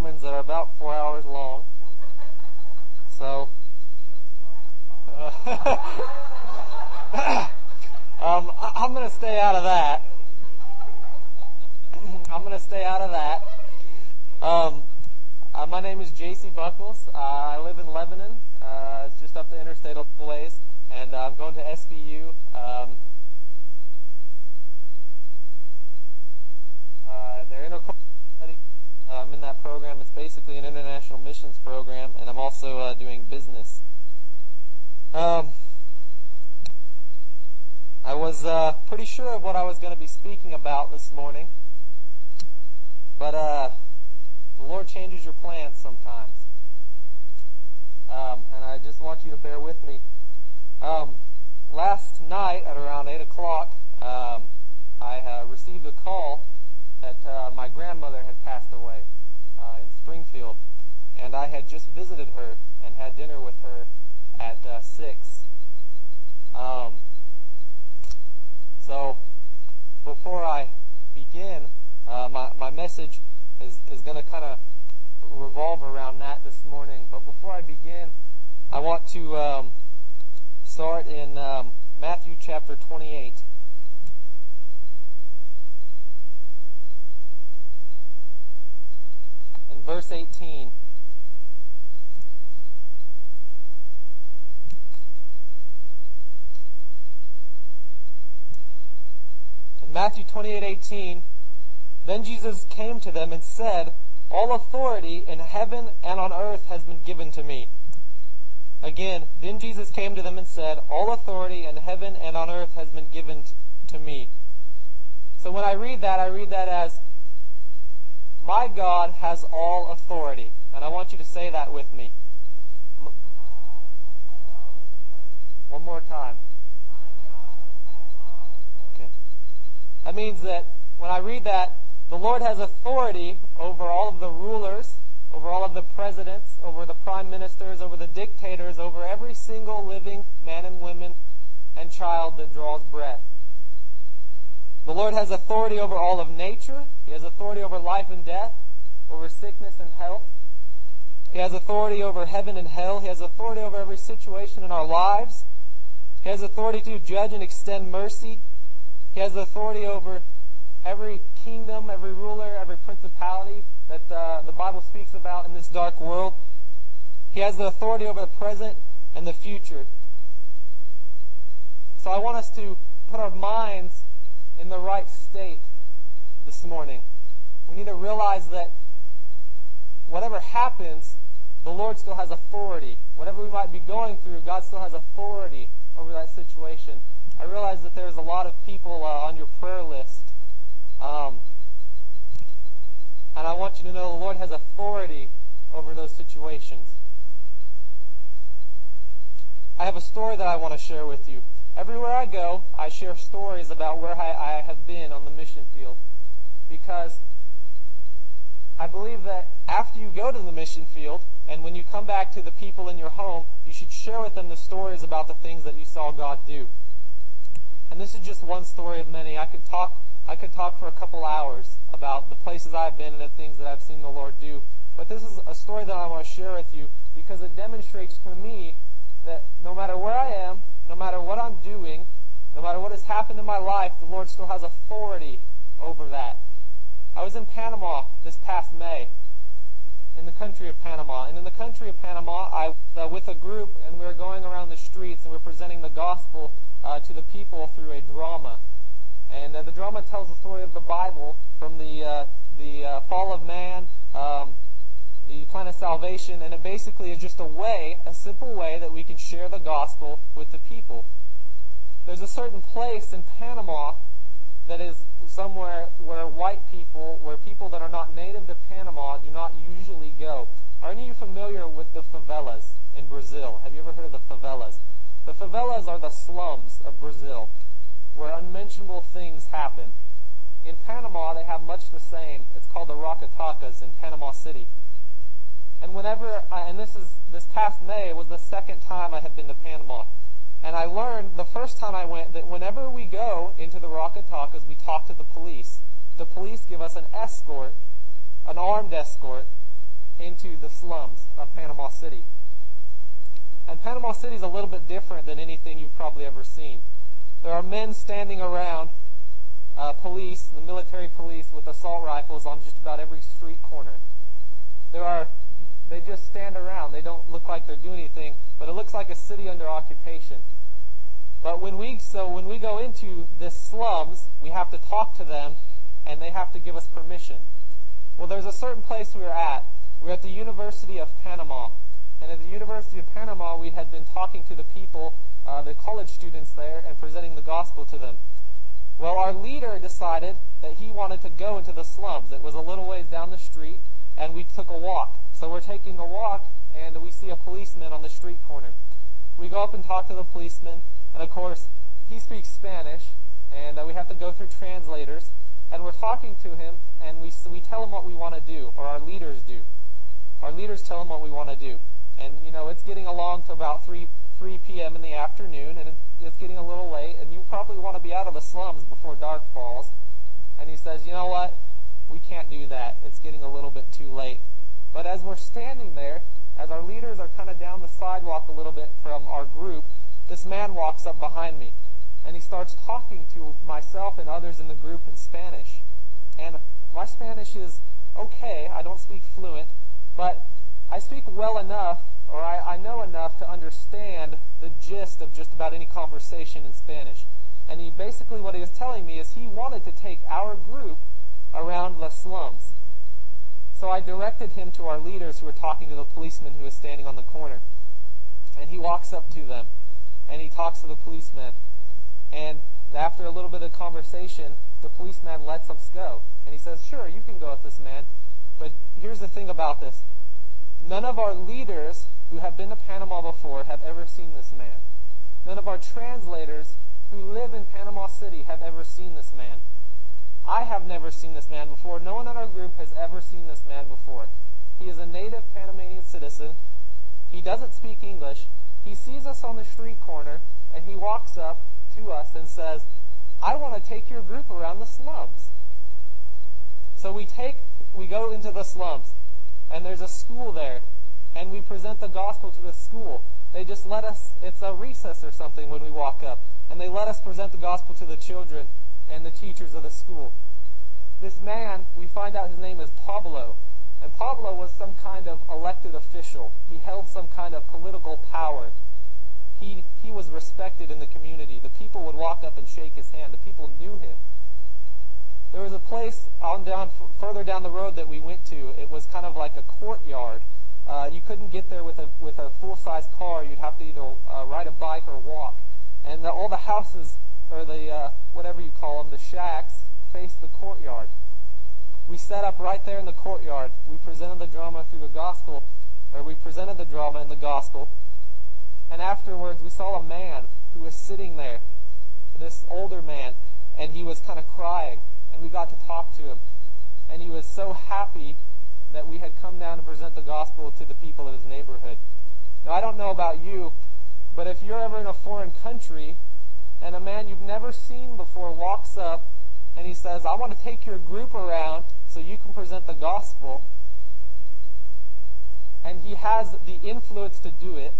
sermons that are about four hours long. So, uh, um, I, I'm going to stay out of that. I'm going to stay out of that. Um, uh, my name is J.C. Buckles. Uh, I live in Lebanon. Uh, it's just up the interstate a little ways. And uh, I'm going to SBU. Um, uh, their intercultural study. Uh, I'm in that program. It's basically an international missions program, and I'm also uh, doing business. Um, I was uh, pretty sure of what I was going to be speaking about this morning, but uh, the Lord changes your plans sometimes. Um, and I just want you to bear with me. Um, last night at around 8 o'clock, um, I uh, received a call that uh, my grandmother had passed away uh, in Springfield. And I had just visited her and had dinner with her at uh, 6. Um, so, before I begin, uh, my, my message is, is going to kind of revolve around that this morning. But before I begin, I want to um, start in um, Matthew chapter 28. In verse 18. In Matthew 28:18, then Jesus came to them and said, All authority in heaven and on earth has been given to me. Again, then Jesus came to them and said, All authority in heaven and on earth has been given to me. So when I read that, I read that My God has all authority. And I want you to say that with me. One more time. Okay. That means that when I read that, the Lord has authority over all of the rulers, over all of the presidents, over the prime ministers, over the dictators, over every single living man and woman and child that draws breath. The Lord has authority over all of nature. He has authority over life and death, over sickness and health. He has authority over heaven and hell. He has authority over every situation in our lives. He has authority to judge and extend mercy. He has authority over every kingdom, every ruler, every principality that uh, the Bible speaks about in this dark world. He has the authority over the present and the future. So I want us to put our minds in the right state this morning. We need to realize that whatever happens, the Lord still has authority. Whatever we might be going through, God still has authority over that situation. I realize that there's a lot of people uh, on your prayer list. Um, and I want you to know the Lord has authority over those situations. I have a story that I want to share with you. Everywhere I go, I share stories about where I, I have been on the mission field. Because I believe that after you go to the mission field, and when you come back to the people in your home, you should share with them the stories about the things that you saw God do. And this is just one story of many. I could talk I could talk for a couple hours about the places I've been and the things that I've seen the Lord do. But this is a story that I want to share with you because it demonstrates to me that no matter where I am, no matter what I'm doing, no matter what has happened in my life, the Lord still has authority over that. I was in Panama this past May, in the country of Panama. And in the country of Panama, I was uh, with a group, and we were going around the streets, and we were presenting the gospel uh, to the people through a drama. And uh, the drama tells the story of the Bible from the uh, the uh, fall of man, um, the plan of salvation, and it basically is just a way, a simple way that we can share the gospel with the people. There's a certain place in Panama that is somewhere where white people, where people that are not native to Panama do not usually go. Are any of you familiar with the favelas in Brazil? Have you ever heard of the favelas? The favelas are the slums of Brazil where unmentionable things happen. In Panama, they have much the same. It's called the Rakatakas in Panama City. And whenever, I, and this is this past May was the second time I had been to Panama, and I learned the first time I went that whenever we go into the Rakatakas, we talk to the police. The police give us an escort, an armed escort, into the slums of Panama City. And Panama City is a little bit different than anything you've probably ever seen. There are men standing around, uh, police, the military police, with assault rifles on just about every street corner. There are, they just stand around. They don't look like they're doing anything, but it looks like a city under occupation. But when we, so when we go into the slums, we have to talk to them, and they have to give us permission. Well, there's a certain place we were at. We are at the University of Panama. And at the University of Panama, we had been talking to the people, uh, the college students there, and presenting the gospel to them. Well, our leader decided that he wanted to go into the slums. It was a little ways down the street, and we took a walk. So we're taking a walk, and we see a policeman on the street corner. We go up and talk to the policeman, and of course, he speaks Spanish, and uh, we have to go through translators. And we're talking to him, and we we tell him what we want to do, or our leaders do. Our leaders tell him what we want to do. And you know, it's getting along to about three 3 p.m. in the afternoon, and it's getting a little late, and you probably want to be out of the slums before dark falls. And he says, you know what? We can't do that. It's getting a little bit too late. But as we're standing there, as our leaders are kind of down the sidewalk a little bit from our group, this man walks up behind me and he starts talking to myself and others in the group in Spanish. And my Spanish is okay. I don't speak fluent, but I speak well enough, or I, I know enough to understand the gist of just about any conversation in Spanish. And he basically what he was telling me is he wanted to take our group around the slums. So I directed him to our leaders who were talking to the policeman who was standing on the corner. And he walks up to them and he talks to the policeman. And after a little bit of conversation, the policeman lets us go. And he says, Sure, you can go with this man. But here's the thing about this none of our leaders who have been to Panama before have ever seen this man. None of our translators who live in Panama City have ever seen this man. I have never seen this man before. No one in our group has ever seen this man before. He is a native Panamanian citizen. He doesn't speak English, he sees us on the street corner and he walks up to us and says, I want to take your group around the slums. So we take, we go into the slums and there's a school there and we present the gospel to the school. They just let us, it's a recess or something when we walk up and they let us present the gospel to the children and the teachers of the school. This man, we find out his name is Pablo. And Pablo was some kind of elected official. He held some kind of political power. He, he was respected in the community. The people would walk up and shake his hand. The people knew him. There was a place on down further down the road that we went to. It was kind of like a courtyard. Uh, you couldn't get there with a with a full size car. You'd have to either uh, ride a bike or walk. And the, all the houses or the uh, whatever you call them, the shacks, face the courtyard. We set up right there in the courtyard. We presented the drama through the gospel, or we presented the drama in the gospel. And afterwards, we saw a man who was sitting there, this older man, and he was kind of crying. And we got to talk to him. And he was so happy that we had come down to present the gospel to the people of his neighborhood. Now, I don't know about you, but if you're ever in a foreign country and a man you've never seen before walks up and he says, I want to take your group around so you can present the gospel. And he has the influence to do it.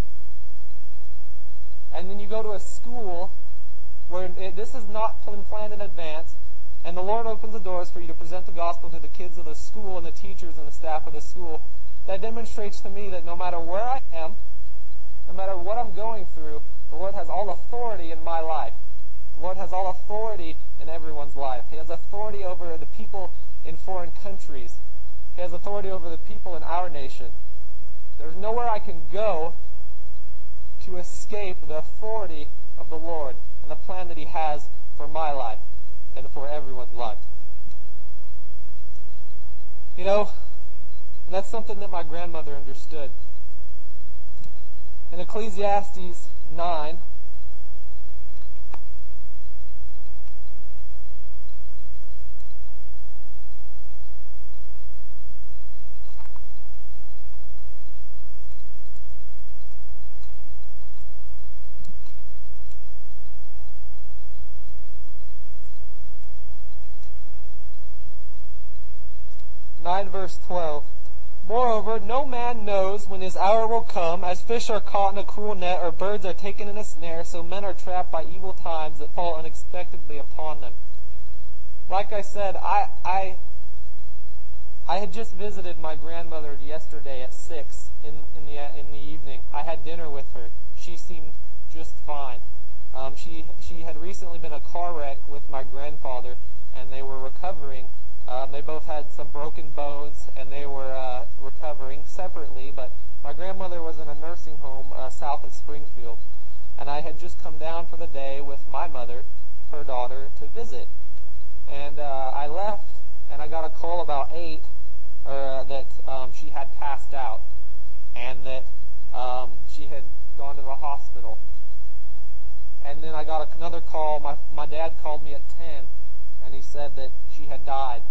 And then you go to a school where it, this is not planned in advance, and the Lord opens the doors for you to present the gospel to the kids of the school and the teachers and the staff of the school. That demonstrates to me that no matter where I am, no matter what I'm going through, the Lord has all authority in my life. The Lord has all authority in everyone's life. He has authority over the people in foreign countries. He has authority over the people in our nation. There's nowhere I can go to escape the authority of the Lord and the plan that He has for my life and for everyone's life. You know, that's something that my grandmother understood. In Ecclesiastes 9, verse 12. Moreover, no man knows when his hour will come, as fish are caught in a cruel net, or birds are taken in a snare, so men are trapped by evil times that fall unexpectedly upon them. Like I said, I, I, I had just visited my grandmother yesterday at six in, in the in the evening. I had dinner with her. She seemed just fine. Um, she she had recently been a car wreck with my grandfather, and they were recovering um, they both had some broken bones, and they were uh, recovering separately. But my grandmother was in a nursing home uh, south of Springfield, and I had just come down for the day with my mother, her daughter, to visit. And uh, I left, and I got a call about eight or, that um, she had passed out, and that um, she had gone to the hospital. And then I got another call. My my dad called me at 10 died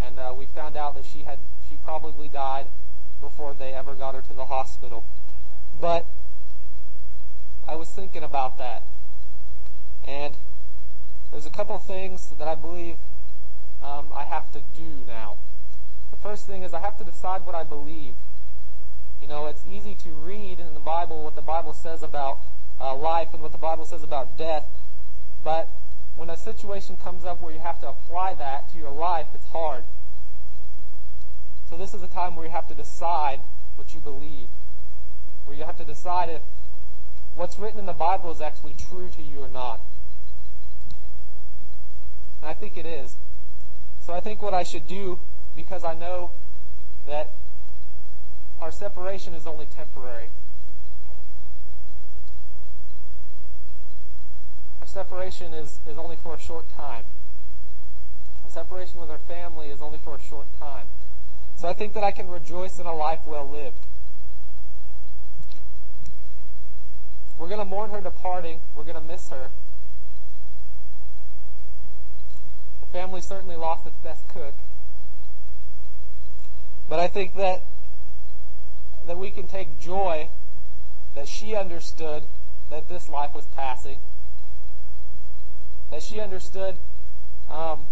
and uh, we found out that she had she probably died before they ever got her to the hospital. But I was thinking about that, and there's a couple things that I believe um, I have to do now. The first thing is I have to decide what I believe. You know, it's easy to read in the Bible what the Bible says about uh, life and what the Bible says about death, but when a situation comes up where you have to apply that to your life, it's hard. So this is a time where you have to decide what you believe. Where you have to decide if what's written in the Bible is actually true to you or not. And I think it is. So I think what I should do, because I know that our separation is only temporary. Our separation is, is only for a short time. Our separation with our family is only for a short time. So I think that I can rejoice in a life well lived. We're going to mourn her departing. We're going to miss her. The family certainly lost its best cook. But I think that that we can take joy that she understood that this life was passing. That she understood, um,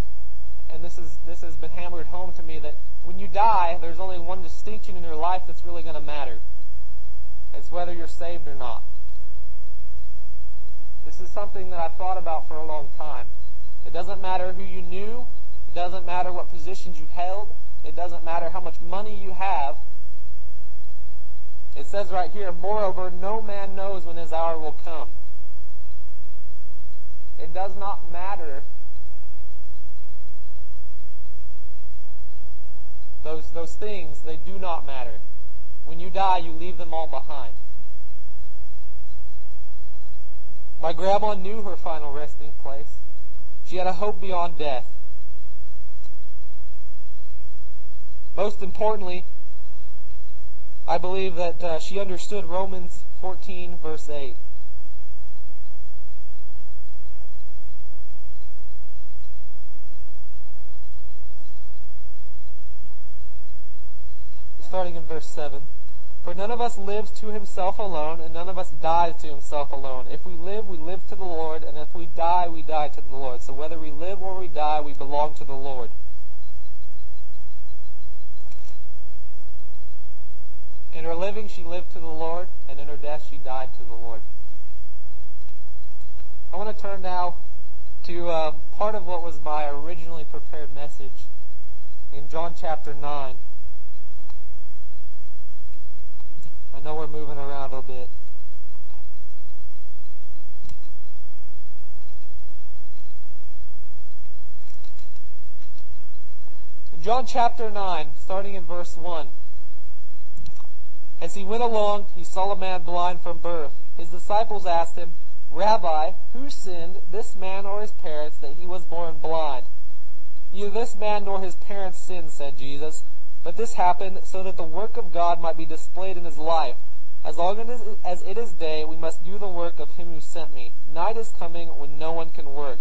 and this is this has been hammered home to me that when you die, there's only one distinction in your life that's really going to matter. It's whether you're saved or not. This is something that I've thought about for a long time. It doesn't matter who you knew. It doesn't matter what positions you held. It doesn't matter how much money you have. It says right here, moreover, no man knows when his hour will come. It does not matter Those, those things, they do not matter. When you die, you leave them all behind. My grandma knew her final resting place. She had a hope beyond death. Most importantly, I believe that uh, she understood Romans 14, verse 8. Starting in verse 7. For none of us lives to himself alone, and none of us dies to himself alone. If we live, we live to the Lord, and if we die, we die to the Lord. So whether we live or we die, we belong to the Lord. In her living, she lived to the Lord, and in her death, she died to the Lord. I want to turn now to uh, part of what was my originally prepared message in John chapter 9. I know we're moving around a little bit. John chapter 9, starting in verse 1. As he went along, he saw a man blind from birth. His disciples asked him, Rabbi, who sinned, this man or his parents, that he was born blind? Neither this man nor his parents sinned, said Jesus. But this happened so that the work of God might be displayed in his life. As long as it is day, we must do the work of him who sent me. Night is coming when no one can work.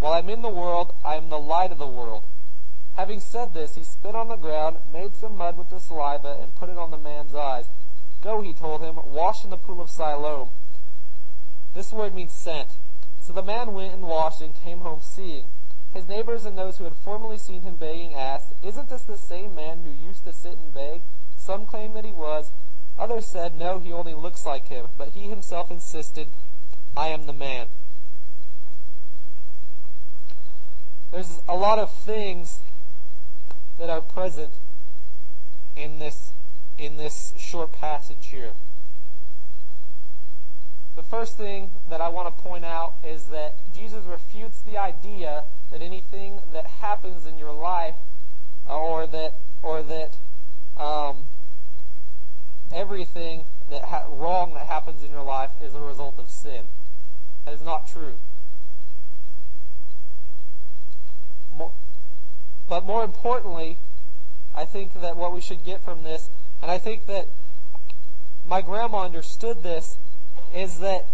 While I'm in the world, I am the light of the world. Having said this, he spit on the ground, made some mud with the saliva, and put it on the man's eyes. Go, he told him, wash in the pool of Siloam. This word means sent. So the man went and washed and came home seeing. His neighbors and those who had formerly seen him begging asked, Isn't this the same man who used to sit and beg? Some claimed that he was. Others said, no, he only looks like him. But he himself insisted, I am the man. There's a lot of things that are present in this, in this short passage here. The first thing that I want to point out is that Jesus refutes the idea that anything that happens in your life or that or that um, everything that ha- wrong that happens in your life is a result of sin. That is not true. More, but more importantly, I think that what we should get from this, and I think that my grandma understood this, is that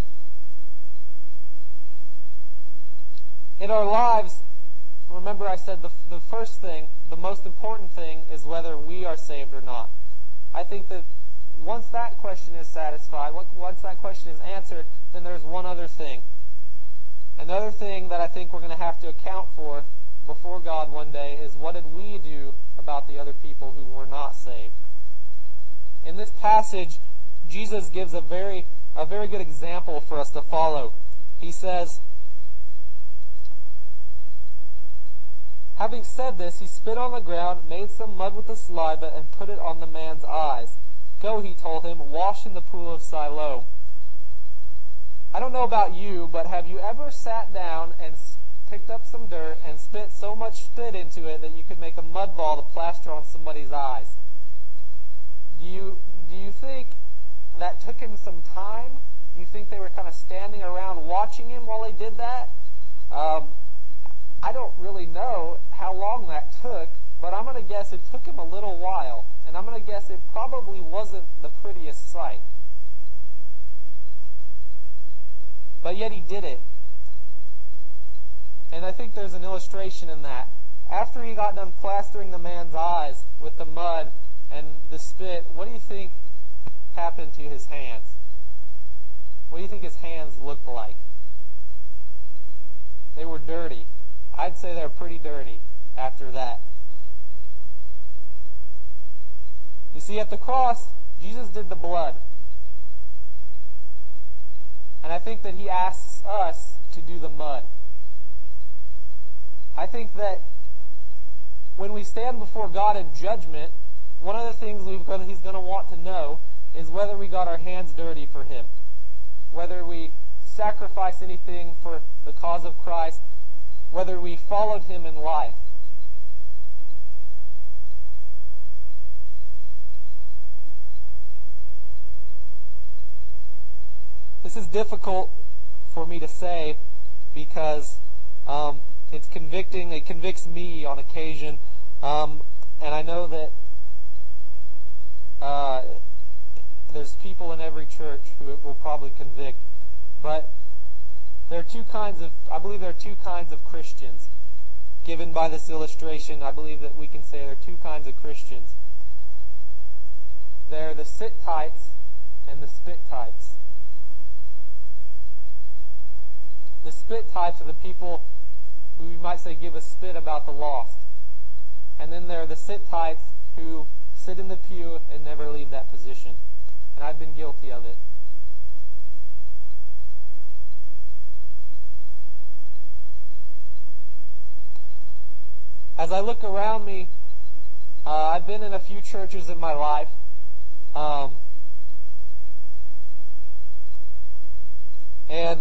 in our lives, remember I said the, the first thing, the most important thing is whether we are saved or not. I think that once that question is satisfied, once that question is answered, then there's one other thing. Another thing that I think we're going to have to account for before God one day is what did we do about the other people who were not saved? In this passage, Jesus gives a very, a very good example for us to follow. He says, Having said this, he spit on the ground, made some mud with the saliva, and put it on the man's eyes. Go, he told him, wash in the pool of Siloam. I don't know about you, but have you ever sat down and picked up some dirt and spit so much spit into it that you could make a mud ball to plaster on somebody's eyes? Do you, do you think that took him some time? Do you think they were kind of standing around watching him while he did that? Um, I don't really know how long that took, but I'm going to guess it took him a little while, and I'm going to guess it probably wasn't the prettiest sight. But yet he did it. And I think there's an illustration in that. After he got done plastering the man's eyes with the mud and the spit, what do you think happened to his hands? What do you think his hands looked like? They were dirty. I'd say they're pretty dirty after that. You see, at the cross, Jesus did the blood. And I think that he asks us to do the mud. I think that when we stand before God in judgment, one of the things he's going to want to know is whether we got our hands dirty for him. Whether we sacrifice anything for the cause of Christ, whether we followed him in life. This is difficult for me to say because um, it's convicting. It convicts me on occasion, um, and I know that uh, there's people in every church who it will probably convict. But there are two kinds of, I believe there are two kinds of Christians. Given by this illustration, I believe that we can say there are two kinds of Christians. They're the sit types and the spit types. The spit types are the people who you might say give a spit about the lost. And then there are the sit types who sit in the pew and never leave that position. And I've been guilty of it. as I look around me, uh, I've been in a few churches in my life. Um, and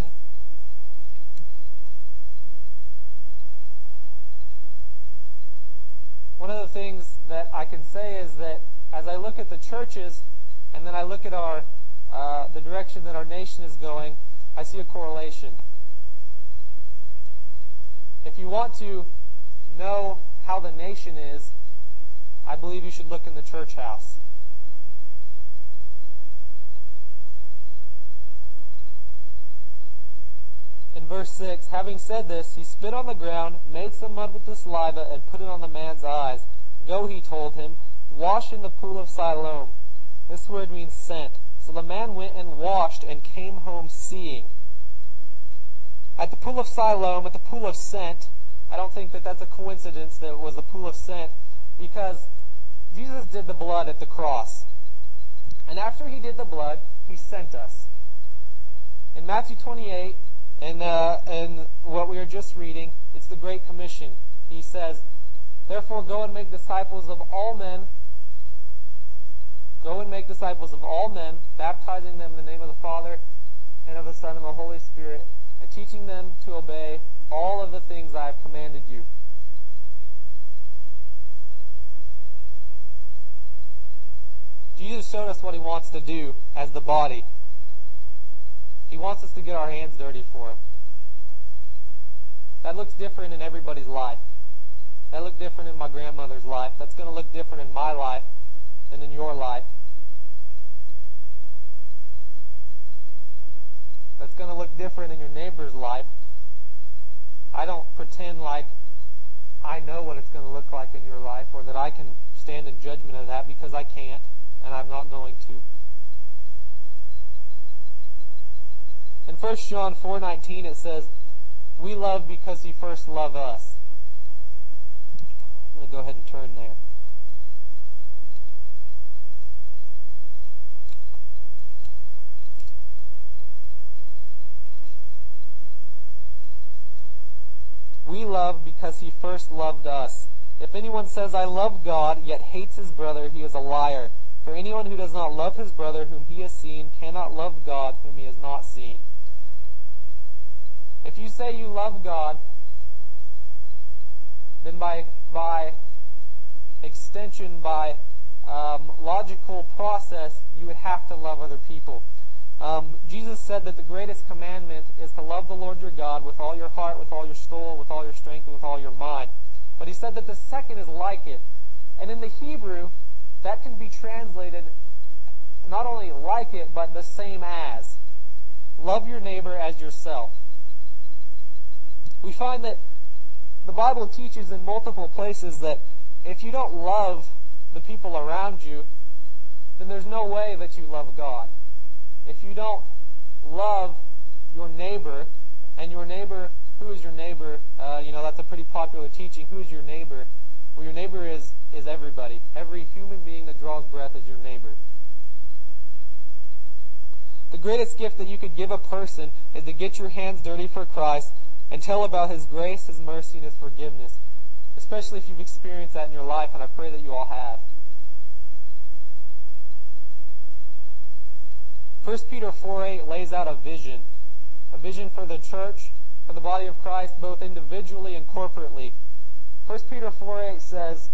one of the things that I can say is that as I look at the churches and then I look at our uh, the direction that our nation is going, I see a correlation. If you want to know how the nation is, I believe you should look in the church house. In verse 6, having said this, he spit on the ground, made some mud with the saliva, and put it on the man's eyes. Go, he told him, wash in the pool of Siloam. This word means sent. So the man went and washed and came home seeing. At the pool of Siloam, at the pool of sent, I don't think that that's a coincidence that it was the pool of sent because Jesus did the blood at the cross. And after he did the blood, he sent us. In Matthew 28, and, uh, and what we are just reading, it's the Great Commission. He says, Therefore go and make disciples of all men. Go and make disciples of all men, baptizing them in the name of the Father, and of the Son, and the Holy Spirit, and teaching them to obey all of the things I have commanded you. Jesus showed us what he wants to do as the body. He wants us to get our hands dirty for him. That looks different in everybody's life. That looked different in my grandmother's life. That's going to look different in my life than in your life. That's going to look different in your neighbor's life. I don't pretend like I know what it's going to look like in your life or that I can stand in judgment of that because I can't and I'm not going to. In 1 John 4:19 it says, "We love because he first loved us." I'm going to go ahead and turn there. We love because he first loved us. If anyone says, I love God, yet hates his brother, he is a liar. For anyone who does not love his brother whom he has seen cannot love God whom he has not seen. If you say you love God, then by, by extension, by um, logical process, you would have to love other people. Um, Jesus said that the greatest commandment is to love the Lord your God with all your heart, with all your soul, with all your strength, and with all your mind. But he said that the second is like it. And in the Hebrew, that can be translated not only like it, but the same as. Love your neighbor as yourself. We find that the Bible teaches in multiple places that if you don't love the people around you, then there's no way that you love God if you don't love your neighbor, and your neighbor, who is your neighbor? Uh, you know, that's a pretty popular teaching. Who is your neighbor? Well, your neighbor is, is everybody. Every human being that draws breath is your neighbor. The greatest gift that you could give a person is to get your hands dirty for Christ and tell about His grace, His mercy, and His forgiveness. Especially if you've experienced that in your life, and I pray that you all have. 1 Peter 4 8 lays out a vision. A vision for the church, for the body of Christ, both individually and corporately. 1 Peter 4 8 says,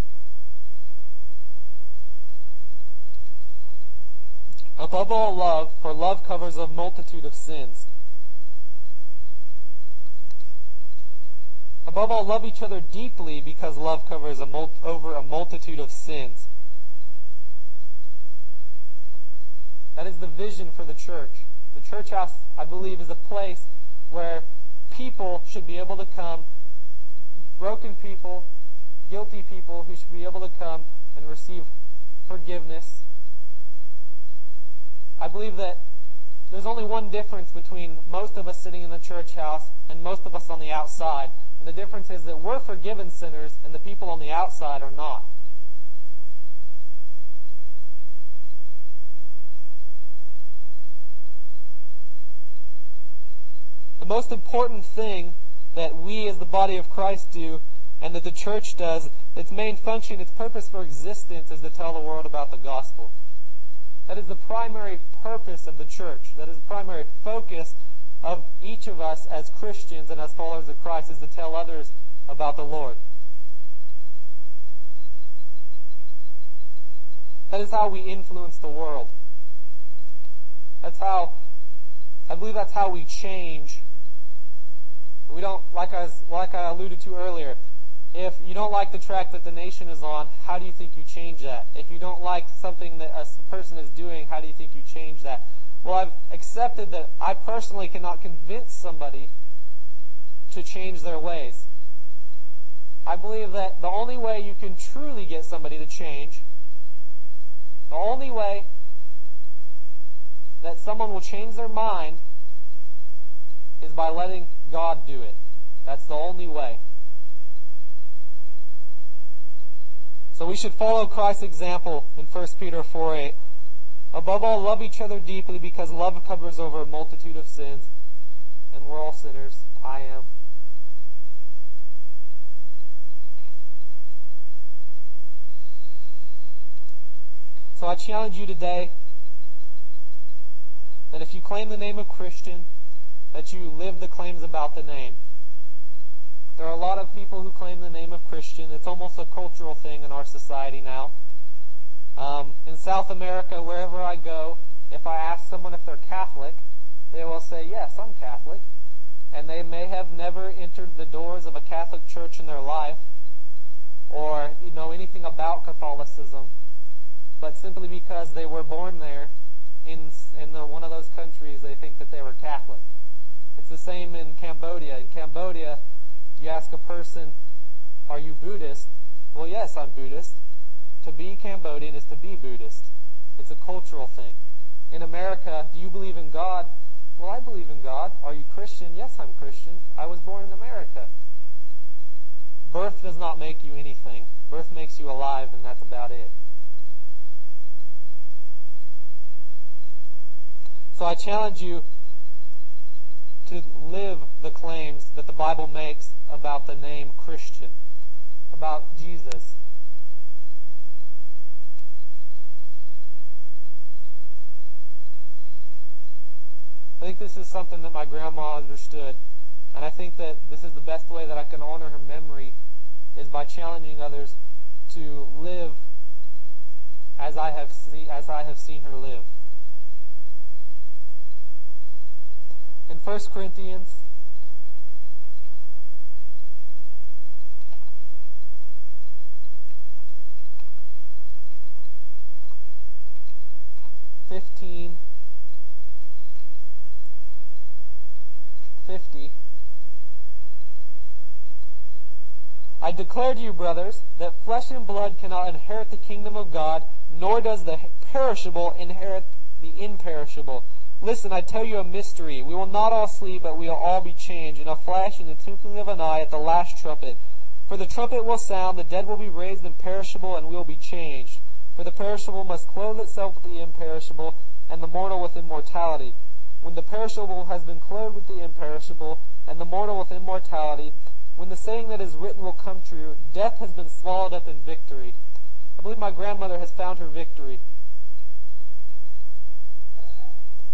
Above all love, for love covers a multitude of sins. Above all, love each other deeply because love covers a mul- over a multitude of sins. That is the vision for the church. The church house, I believe, is a place where people should be able to come, broken people, guilty people who should be able to come and receive forgiveness. I believe that there's only one difference between most of us sitting in the church house and most of us on the outside. And the difference is that we're forgiven sinners and the people on the outside are not. Most important thing that we as the body of Christ do and that the church does, its main function, its purpose for existence is to tell the world about the gospel. That is the primary purpose of the church. That is the primary focus of each of us as Christians and as followers of Christ is to tell others about the Lord. That is how we influence the world. That's how, I believe that's how we change we don't, like I, like I alluded to earlier, if you don't like the track that the nation is on, how do you think you change that? If you don't like something that a person is doing, how do you think you change that? Well, I've accepted that I personally cannot convince somebody to change their ways. I believe that the only way you can truly get somebody to change, the only way that someone will change their mind is by letting God do it. That's the only way. So we should follow Christ's example in 1 Peter 4 8. Above all, love each other deeply because love covers over a multitude of sins. And we're all sinners. I am. So I challenge you today that if you claim the name of Christian, that you live the claims about the name. There are a lot of people who claim the name of Christian. It's almost a cultural thing in our society now. Um, in South America, wherever I go, if I ask someone if they're Catholic, they will say, yes, I'm Catholic. And they may have never entered the doors of a Catholic church in their life or you know anything about Catholicism but simply because they were born there in, in the, one of those countries, they think that they were Catholic. The same in Cambodia. In Cambodia, you ask a person, are you Buddhist? Well, yes, I'm Buddhist. To be Cambodian is to be Buddhist. It's a cultural thing. In America, do you believe in God? Well, I believe in God. Are you Christian? Yes, I'm Christian. I was born in America. Birth does not make you anything. Birth makes you alive, and that's about it. So I challenge you to live the claims that the Bible makes about the name Christian, about Jesus. I think this is something that my grandma understood. And I think that this is the best way that I can honor her memory is by challenging others to live as I have, see, as I have seen her live. in 1 Corinthians fifteen fifty. I declare to you, brothers, that flesh and blood cannot inherit the kingdom of God, nor does the perishable inherit the imperishable. Listen, I tell you a mystery. We will not all sleep, but we will all be changed in a flash, in the twinkling of an eye, at the last trumpet. For the trumpet will sound, the dead will be raised imperishable, and we will be changed. For the perishable must clothe itself with the imperishable, and the mortal with immortality. When the perishable has been clothed with the imperishable, and the mortal with immortality, when the saying that is written will come true, death has been swallowed up in victory. I believe my grandmother has found her victory.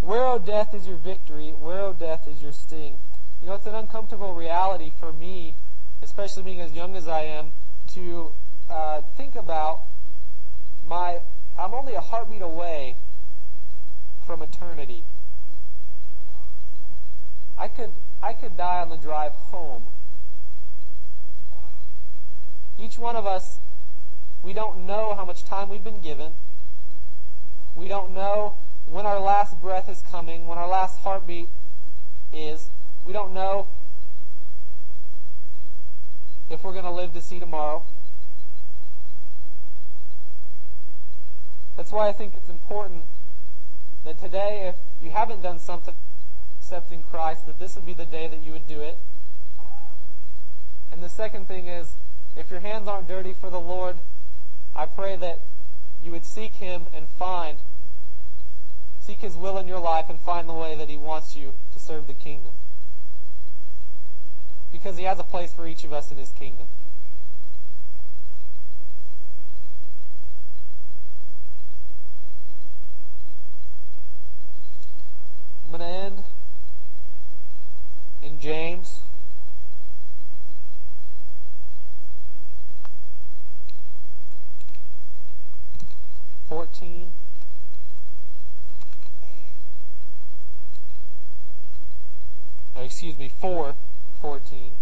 Where, O death, is your victory? Where, O death, is your sting? You know, it's an uncomfortable reality for me, especially being as young as I am, to uh, think about my. I'm only a heartbeat away from eternity. I could I could die on the drive home. Each one of us, we don't know how much time we've been given. We don't know when our last breath is coming, when our last heartbeat is. We don't know if we're going to live to see tomorrow. That's why I think it's important that today, if you haven't done something accepting Christ, that this would be the day that you would do it. And the second thing is, if your hands aren't dirty for the Lord, I pray that you would seek Him and find Seek His will in your life and find the way that He wants you to serve the kingdom. Because He has a place for each of us in His kingdom. I'm going to end in James. Fourteen. uh, excuse me, 4, 14.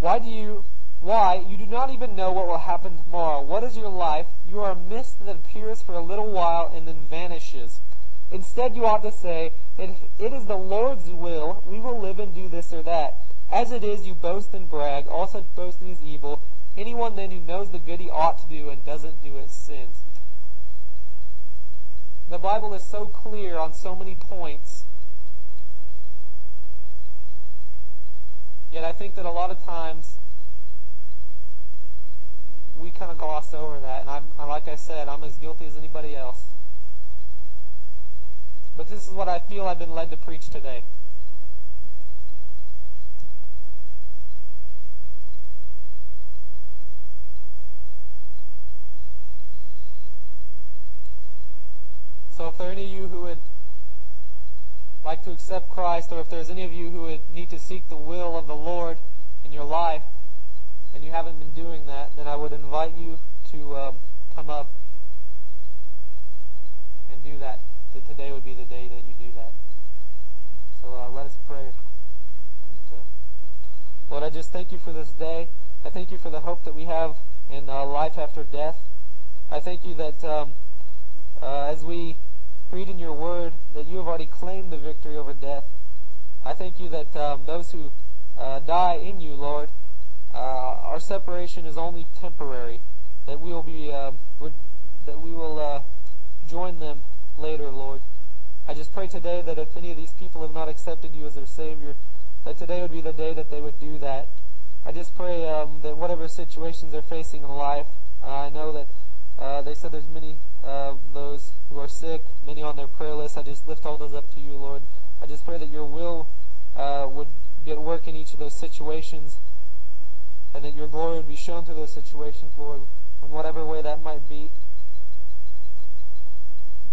Why do you, why? You do not even know what will happen tomorrow. What is your life? You are a mist that appears for a little while and then vanishes. Instead, you ought to say, if it is the Lord's will, we will live and do this or that. As it is, you boast and brag. All such boasting is evil. Anyone then who knows the good he ought to do and doesn't do it sins. The Bible is so clear on so many points. Yet I think that a lot of times we kind of gloss over that. And I'm, like I said, I'm as guilty as anybody else. But this is what I feel I've been led to preach today. So if there are any of you who would like to accept Christ, or if there's any of you who would need to seek the will of the Lord in your life, and you haven't been doing that, then I would invite you to um, come up and do that. That today would be the day that you do that. So uh, let us pray. Uh, Lord, I just thank you for this day. I thank you for the hope that we have in uh, life after death. I thank you that um, uh, as we read in your word that you have already claimed the victory over death. I thank you that um, those who uh, die in you, Lord, our separation is only temporary. That we will be, uh, that we will uh, join them later, Lord. I just pray today that if any of these people have not accepted you as their Savior, that today would be the day that they would do that. I just pray um, that whatever situations they're facing in life, uh, I know that uh, they said there's many uh, those who are sick, many on their prayer list. I just lift all those up to you, Lord. I just pray that your will uh, would be at work in each of those situations, and that your glory would be shown through those situations, Lord, in whatever way that might be.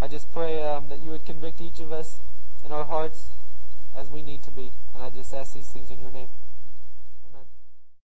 I just pray um, that you would convict each of us in our hearts as we need to be. And I just ask these things in your name.